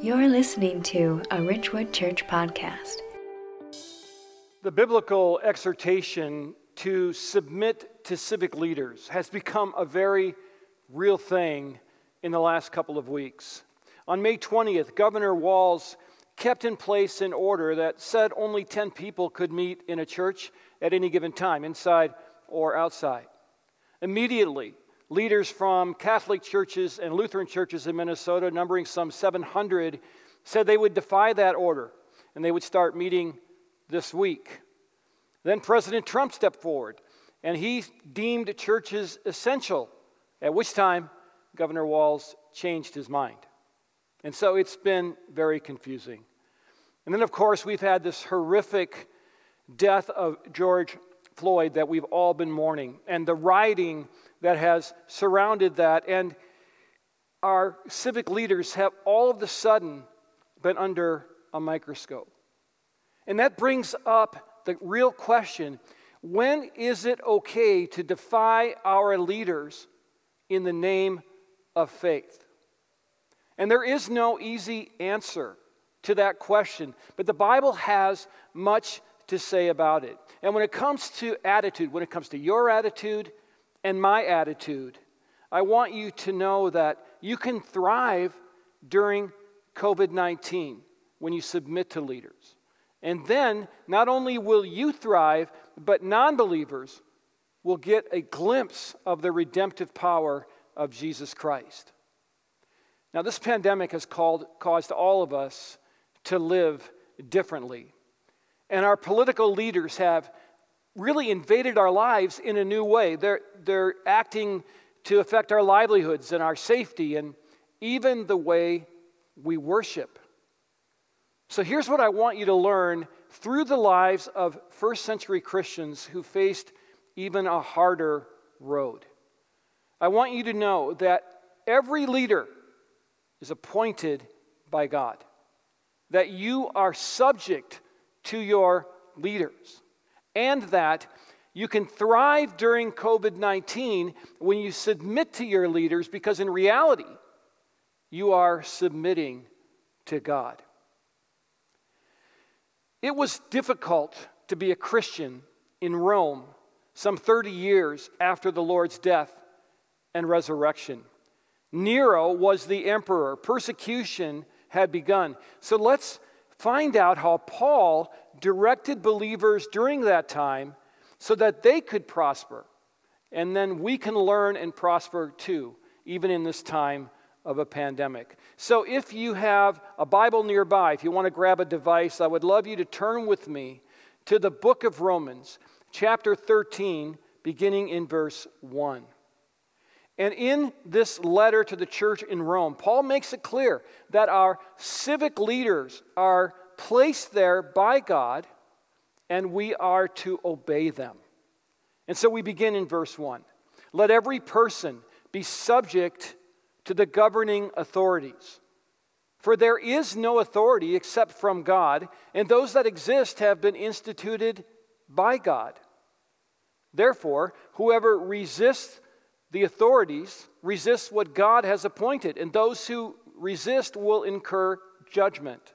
You're listening to a Ridgewood Church podcast. The biblical exhortation to submit to civic leaders has become a very real thing in the last couple of weeks. On May 20th, Governor Walz kept in place an order that said only 10 people could meet in a church at any given time, inside or outside. Immediately, leaders from Catholic churches and Lutheran churches in Minnesota, numbering some 700, said they would defy that order and they would start meeting this week. Then President Trump stepped forward and he deemed churches essential, at which time Governor Walz changed his mind. And so it's been very confusing. And then, of course, we've had this horrific death of George Floyd that we've all been mourning, and the rioting that has surrounded that. And our civic leaders have all of a sudden been under a microscope. And that brings up the real question when is it okay to defy our leaders in the name of faith? And there is no easy answer to that question, but the Bible has much to say about it. And when it comes to attitude, when it comes to your attitude and my attitude, I want you to know that you can thrive during COVID 19 when you submit to leaders. And then not only will you thrive, but non believers will get a glimpse of the redemptive power of Jesus Christ. Now, this pandemic has called, caused all of us to live differently. And our political leaders have really invaded our lives in a new way. They're, they're acting to affect our livelihoods and our safety and even the way we worship. So here's what I want you to learn through the lives of first century Christians who faced even a harder road. I want you to know that every leader is appointed by God, that you are subject to your leaders, and that you can thrive during COVID 19 when you submit to your leaders because in reality, you are submitting to God. It was difficult to be a Christian in Rome some 30 years after the Lord's death and resurrection. Nero was the emperor, persecution had begun. So let's find out how Paul directed believers during that time so that they could prosper. And then we can learn and prosper too, even in this time of a pandemic. So, if you have a Bible nearby, if you want to grab a device, I would love you to turn with me to the book of Romans, chapter 13, beginning in verse 1. And in this letter to the church in Rome, Paul makes it clear that our civic leaders are placed there by God and we are to obey them. And so we begin in verse 1. Let every person be subject to the governing authorities. For there is no authority except from God, and those that exist have been instituted by God. Therefore, whoever resists the authorities resists what God has appointed, and those who resist will incur judgment.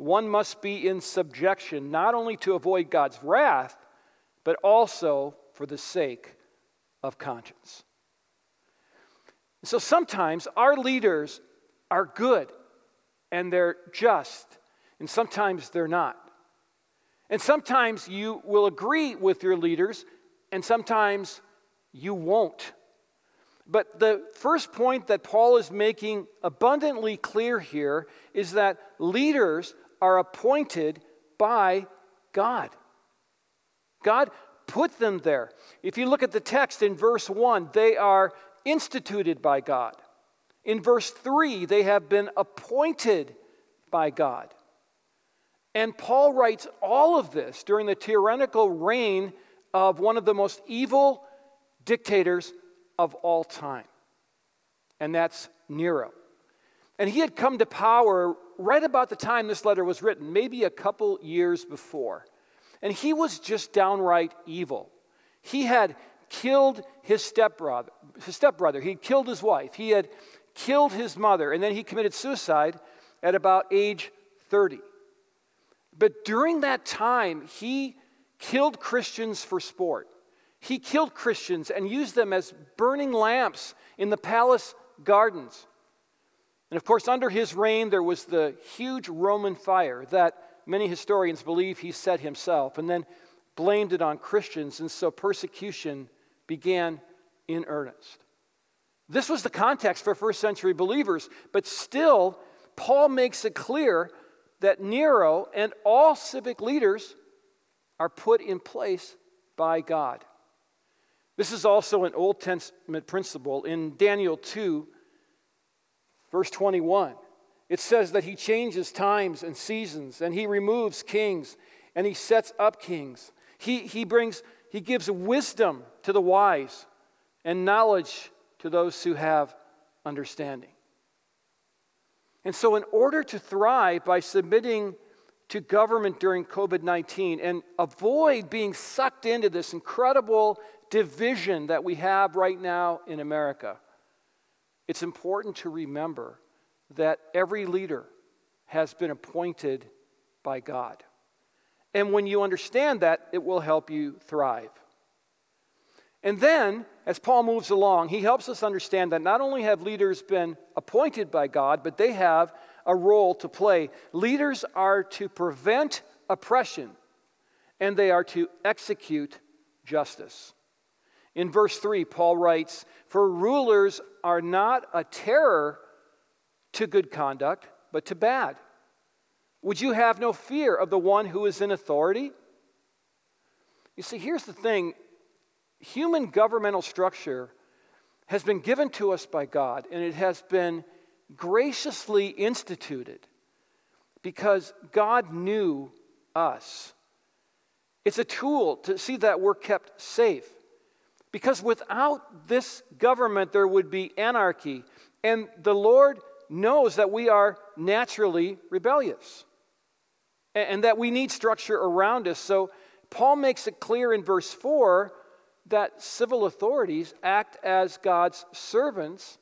one must be in subjection not only to avoid God's wrath, but also for the sake of conscience. So sometimes our leaders are good and they're just, and sometimes they're not. And sometimes you will agree with your leaders, and sometimes you won't. But the first point that Paul is making abundantly clear here is that leaders are appointed by God. God put them there. If you look at the text in verse 1, they are instituted by God. In verse 3, they have been appointed by God. And Paul writes all of this during the tyrannical reign of one of the most evil dictators of all time, and that's Nero. And he had come to power right about the time this letter was written, maybe a couple years before. And he was just downright evil. He had killed his stepbrother, his stepbrother. He killed his wife. He had killed his mother, and then he committed suicide at about age 30. But during that time, he killed Christians for sport. He killed Christians and used them as burning lamps in the palace gardens. And of course, under his reign, there was the huge Roman fire that many historians believe he set himself and then blamed it on Christians. And so persecution began in earnest. This was the context for first century believers, but still, Paul makes it clear that Nero and all civic leaders are put in place by God. This is also an Old Testament principle. In Daniel 2, verse 21, it says that he changes times and seasons, and he removes kings, and he sets up kings. He, he brings, he gives wisdom to the wise and knowledge to those who have understanding. And so, in order to thrive by submitting to government during COVID 19 and avoid being sucked into this incredible division that we have right now in America, it's important to remember that every leader has been appointed by God. And when you understand that, it will help you thrive. And then, as Paul moves along, he helps us understand that not only have leaders been appointed by God, but they have a role to play. Leaders are to prevent oppression, and they are to execute justice. In verse 3, Paul writes, For rulers are not a terror to good conduct, but to bad. Would you have no fear of the one who is in authority? You see, here's the thing human governmental structure has been given to us by God, and it has been graciously instituted because God knew us. It's a tool to see that we're kept safe. Because without this government, there would be anarchy. And the Lord knows that we are naturally rebellious and that we need structure around us. So Paul makes it clear in verse 4 that civil authorities act as God's servants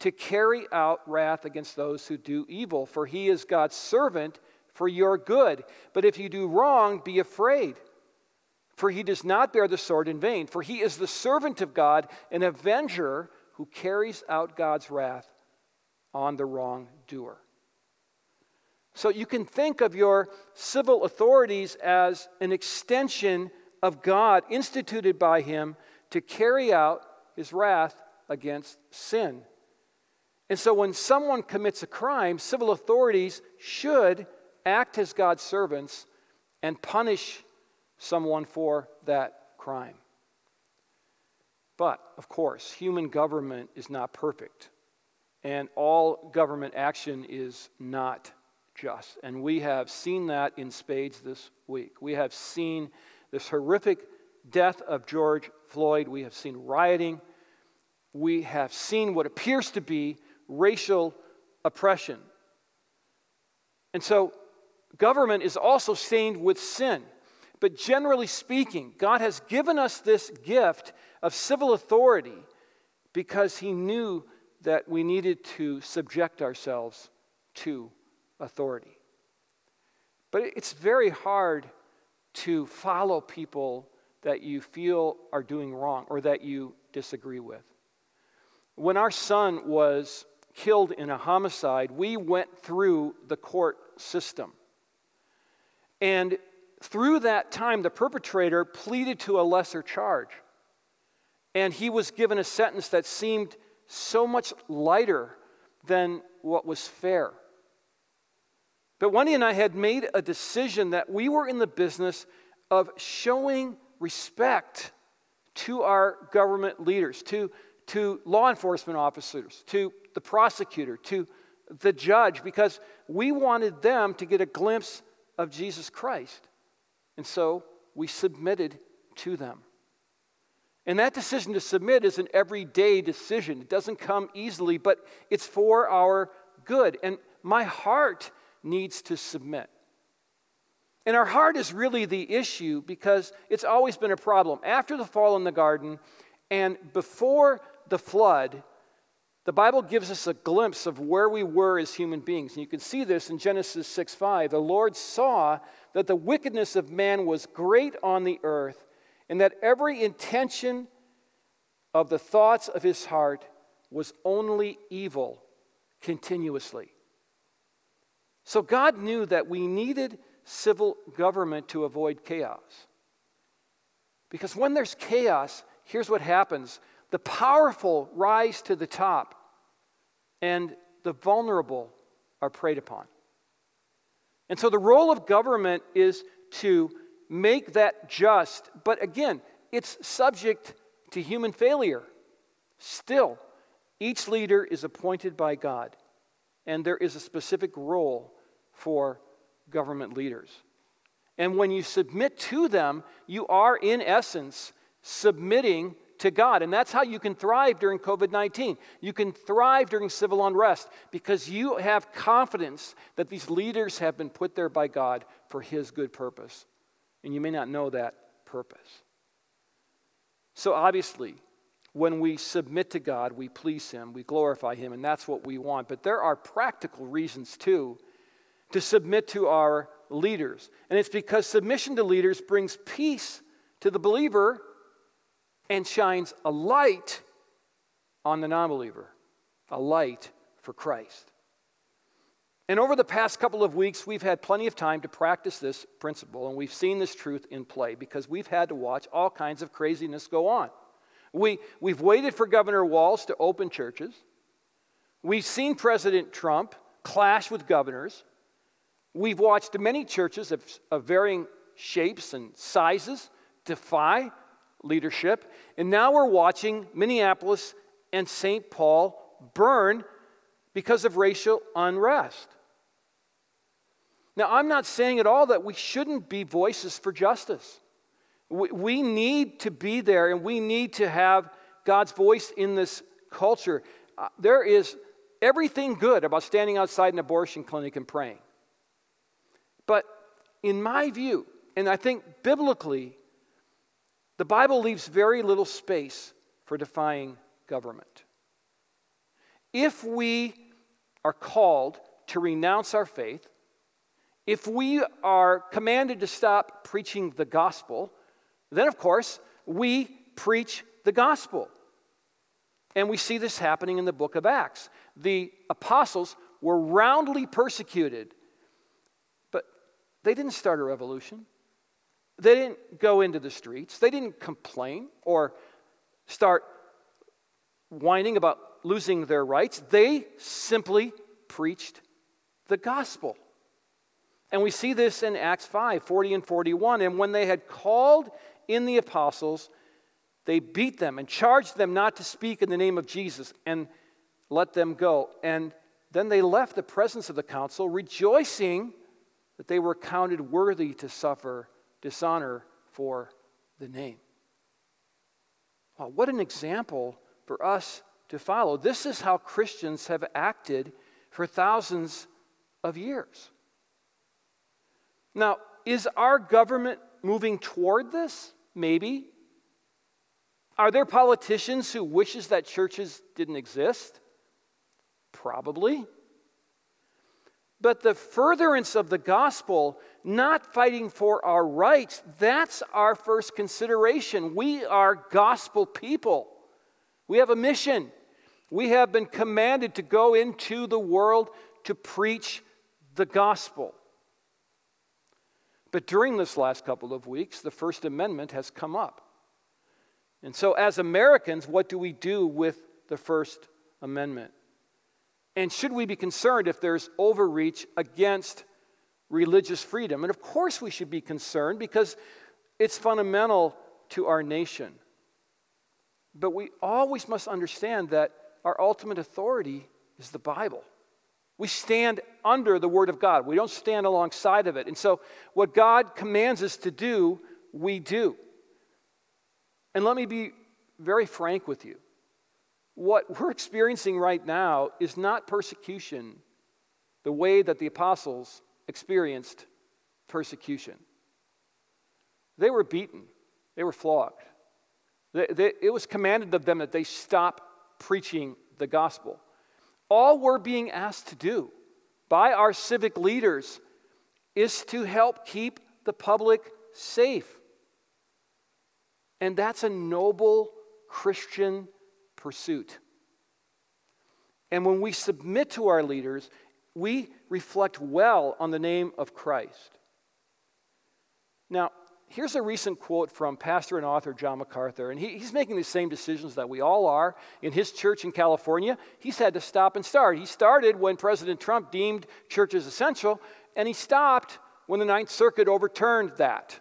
to carry out wrath against those who do evil, for he is God's servant for your good. But if you do wrong, be afraid, for he does not bear the sword in vain, for he is the servant of God, an avenger who carries out God's wrath on the wrongdoer. So you can think of your civil authorities as an extension of God instituted by him to carry out his wrath against sin. And so when someone commits a crime, civil authorities should act as God's servants and punish someone for that crime. But, of course, human government is not perfect, and all government action is not just. And we have seen that in spades this week. We have seen this horrific death of George Floyd. We have seen rioting. We have seen what appears to be racial oppression. And so, government is also stained with sin. But generally speaking, God has given us this gift of civil authority because He knew that we needed to subject ourselves to authority. But it's very hard to follow people that you feel are doing wrong or that you disagree with. When our son was killed in a homicide, we went through the court system. And through that time, the perpetrator pleaded to a lesser charge. And he was given a sentence that seemed so much lighter than what was fair. But Wendy and I had made a decision that we were in the business of showing respect to our government leaders, to, to law enforcement officers, to the prosecutor, to the judge, because we wanted them to get a glimpse of Jesus Christ. And so we submitted to them. And that decision to submit is an everyday decision. It doesn't come easily, but it's for our good. And my heart needs to submit. And our heart is really the issue because it's always been a problem. After the fall in the garden and before the flood, the Bible gives us a glimpse of where we were as human beings. And you can see this in Genesis 6 5. The Lord saw that the wickedness of man was great on the earth, and that every intention of the thoughts of his heart was only evil continuously. So God knew that we needed civil government to avoid chaos. Because when there's chaos, here's what happens the powerful rise to the top, and the vulnerable are preyed upon. And so the role of government is to make that just, but again, it's subject to human failure. Still, each leader is appointed by God, and there is a specific role for government leaders. And when you submit to them, you are, in essence, submitting to God. And that's how you can thrive during COVID 19. You can thrive during civil unrest because you have confidence that these leaders have been put there by God for His good purpose. And you may not know that purpose. So, obviously, when we submit to God, we please Him, we glorify Him, and that's what we want. But there are practical reasons, too, to submit to our leaders. And it's because submission to leaders brings peace to the believer and shines a light on the non believer, a light for Christ. And over the past couple of weeks, we've had plenty of time to practice this principle, and we've seen this truth in play because we've had to watch all kinds of craziness go on. We, we've waited for Governor Walz to open churches. We've seen President Trump clash with governors. We've watched many churches of, of varying shapes and sizes defy leadership. And now we're watching Minneapolis and St. Paul burn because of racial unrest. Now, I'm not saying at all that we shouldn't be voices for justice. We, we need to be there and we need to have God's voice in this culture. Uh, there is everything good about standing outside an abortion clinic and praying. But in my view, and I think biblically, the Bible leaves very little space for defying government. If we are called to renounce our faith, if we are commanded to stop preaching the gospel, then of course we preach the gospel. And we see this happening in the book of Acts. The apostles were roundly persecuted, but they didn't start a revolution. They didn't go into the streets, they didn't complain or start whining about losing their rights. They simply preached the gospel. And we see this in Acts 5 40 and 41. And when they had called in the apostles, they beat them and charged them not to speak in the name of Jesus and let them go. And then they left the presence of the council, rejoicing that they were counted worthy to suffer dishonor for the name. Wow, what an example for us to follow. This is how Christians have acted for thousands of years. Now, is our government moving toward this? Maybe. Are there politicians who wishes that churches didn't exist? Probably. But the furtherance of the gospel, not fighting for our rights, that's our first consideration. We are gospel people. We have a mission. We have been commanded to go into the world to preach the gospel. But during this last couple of weeks, the First Amendment has come up. And so, as Americans, what do we do with the First Amendment? And should we be concerned if there's overreach against religious freedom? And of course, we should be concerned because it's fundamental to our nation. But we always must understand that our ultimate authority is the Bible. We stand under the Word of God. We don't stand alongside of it. And so, what God commands us to do, we do. And let me be very frank with you. What we're experiencing right now is not persecution the way that the apostles experienced persecution. They were beaten, they were flogged. They, they, it was commanded of them that they stop preaching the gospel. All we're being asked to do by our civic leaders is to help keep the public safe. And that's a noble Christian pursuit. And when we submit to our leaders, we reflect well on the name of Christ. Now, here's a recent quote from pastor and author John MacArthur, and he, he's making the same decisions that we all are in his church in California. He's had to stop and start. He started when President Trump deemed churches essential, and he stopped when the Ninth Circuit overturned that.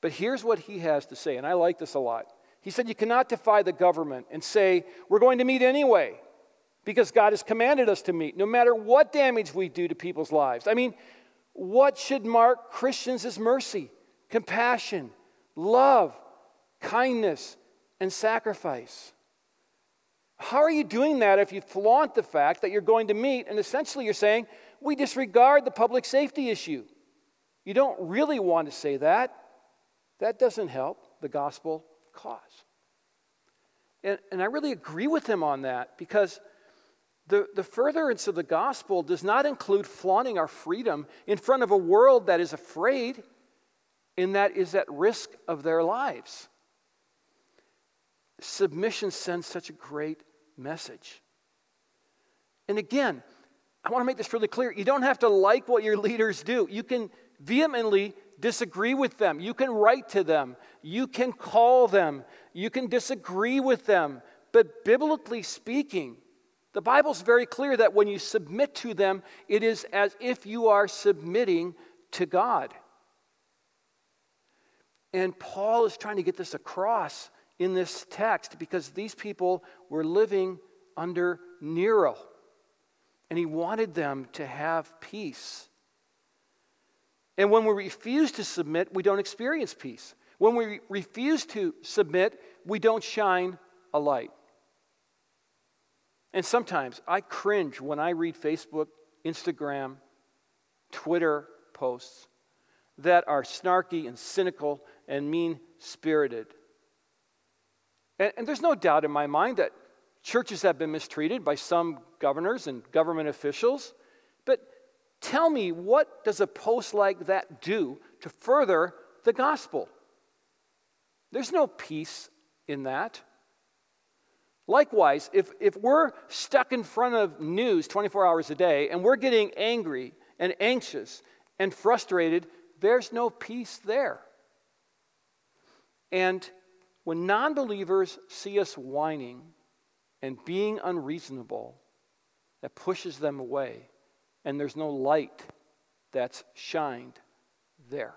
But here's what he has to say, and I like this a lot. He said, You cannot defy the government and say, We're going to meet anyway, because God has commanded us to meet, no matter what damage we do to people's lives. I mean, what should mark Christians as mercy? compassion, love, kindness, and sacrifice. How are you doing that if you flaunt the fact that you're going to meet and essentially you're saying, we disregard the public safety issue? You don't really want to say that. That doesn't help the gospel cause. And, and I really agree with him on that because the, the furtherance of the gospel does not include flaunting our freedom in front of a world that is afraid and that is at risk of their lives. Submission sends such a great message. And again, I want to make this really clear. You don't have to like what your leaders do. You can vehemently disagree with them. You can write to them. You can call them. You can disagree with them. But biblically speaking, the Bible's very clear that when you submit to them, it is as if you are submitting to God. And Paul is trying to get this across in this text because these people were living under Nero. And he wanted them to have peace. And when we refuse to submit, we don't experience peace. When we refuse to submit, we don't shine a light. And sometimes I cringe when I read Facebook, Instagram, Twitter posts that are snarky and cynical and mean spirited. And, and, there's no doubt in my mind that churches have been mistreated by some governors and government officials. Tell me, what does a post like that do to further the gospel? There's no peace in that. Likewise, if, if we're stuck in front of news 24 hours a day and we're getting angry and anxious and frustrated, there's no peace there. And when non believers see us whining and being unreasonable, that pushes them away, and there's no light that's shined there.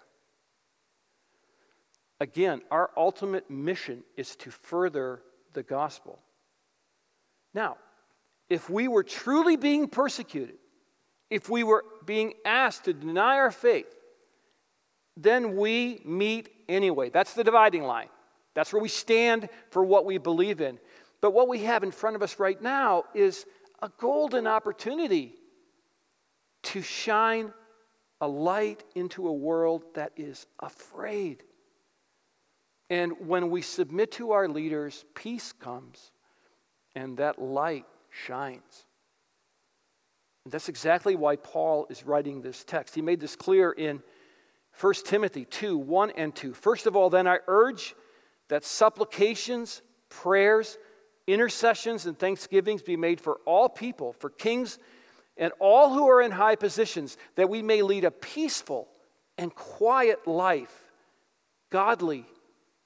Again, our ultimate mission is to further the gospel. Now, if we were truly being persecuted, if we were being asked to deny our faith, then we meet anyway. That's the dividing line. That's where we stand for what we believe in. But what we have in front of us right now is a golden opportunity to shine a light into a world that is afraid. And when we submit to our leaders, peace comes and that light shines. And that's exactly why Paul is writing this text. He made this clear in 1 Timothy 2 1 and 2. First of all, then I urge that supplications, prayers, intercessions, and thanksgivings be made for all people, for kings, and all who are in high positions, that we may lead a peaceful and quiet life, godly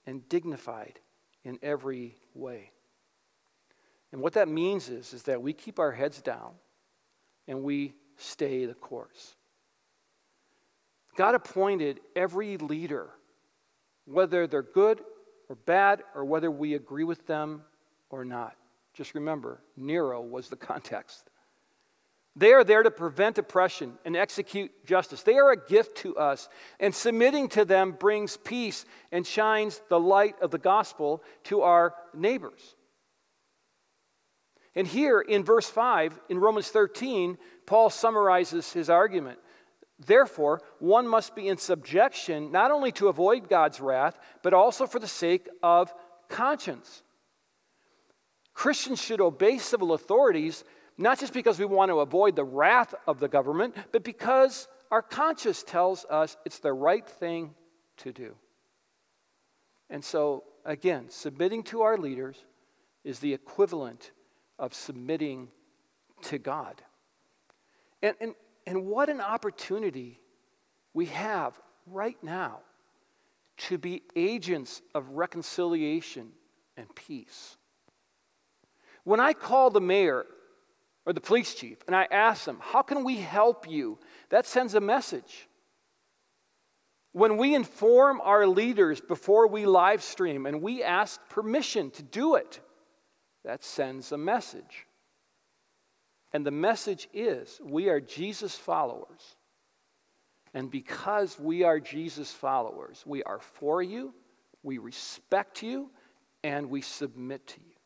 and dignified in every way. And what that means is, is that we keep our heads down and we stay the course. God appointed every leader, whether they're good or bad, or whether we agree with them or not. Just remember, Nero was the context. They are there to prevent oppression and execute justice. They are a gift to us, and submitting to them brings peace and shines the light of the gospel to our neighbors. And here in verse 5, in Romans 13, Paul summarizes his argument. Therefore, one must be in subjection not only to avoid God's wrath, but also for the sake of conscience. Christians should obey civil authorities not just because we want to avoid the wrath of the government, but because our conscience tells us it's the right thing to do. And so, again, submitting to our leaders is the equivalent of submitting to God. And, and, and what an opportunity we have right now to be agents of reconciliation and peace. When I call the mayor or the police chief and I ask them, How can we help you? That sends a message. When we inform our leaders before we live stream and we ask permission to do it, that sends a message. And the message is we are Jesus followers. And because we are Jesus followers, we are for you, we respect you, and we submit to you.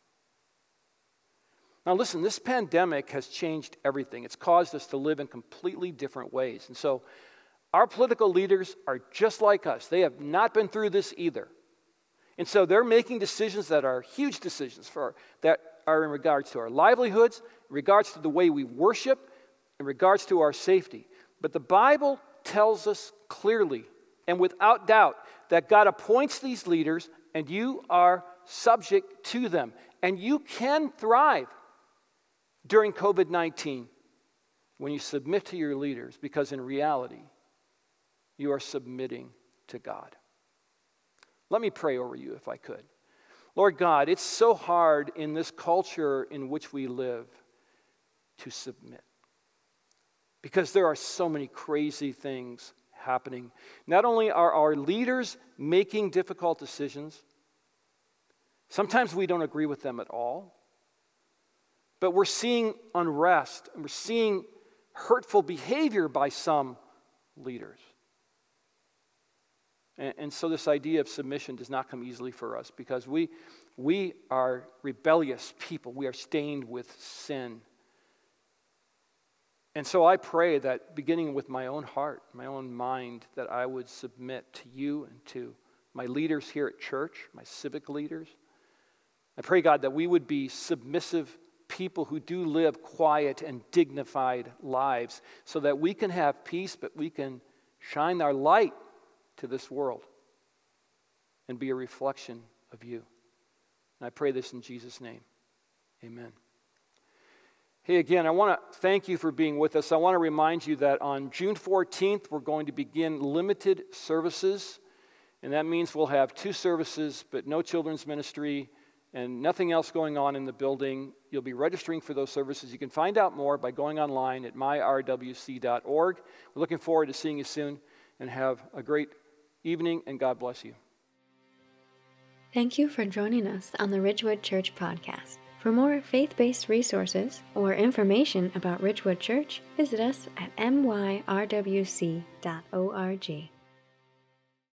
Now, listen, this pandemic has changed everything. It's caused us to live in completely different ways. And so, our political leaders are just like us. They have not been through this either. And so, they're making decisions that are huge decisions for, that are in regards to our livelihoods, in regards to the way we worship, in regards to our safety. But the Bible tells us clearly and without doubt that God appoints these leaders and you are subject to them. And you can thrive during COVID 19 when you submit to your leaders, because in reality, you are submitting to God. Let me pray over you if I could. Lord God, it's so hard in this culture in which we live to submit because there are so many crazy things happening. Not only are our leaders making difficult decisions, sometimes we don't agree with them at all. But we're seeing unrest and we're seeing hurtful behavior by some leaders. And, and, so this idea of submission does not come easily for us because we, we are rebellious people. We are stained with sin. And so I pray that beginning with my own heart, my own mind, that I would submit to you and to my leaders here at church, my civic leaders. I pray, God, that we would be submissive people who do live quiet and dignified lives so that we can have peace, but we can shine our light to this world and be a reflection of you. And I pray this in Jesus' name. Amen. Hey, again, I want to thank you for being with us. I want to remind you that on June 14th, we're going to begin limited services. And that means we'll have two services, but no children's ministry and nothing else going on in the building. You'll be registering for those services. You can find out more by going online at myrwc.org. We're looking forward to seeing you soon and have a great evening, and God bless you. Thank you for joining us on the Ridgewood Church podcast. For more faith based resources or information about Ridgewood Church, visit us at myrwc.org.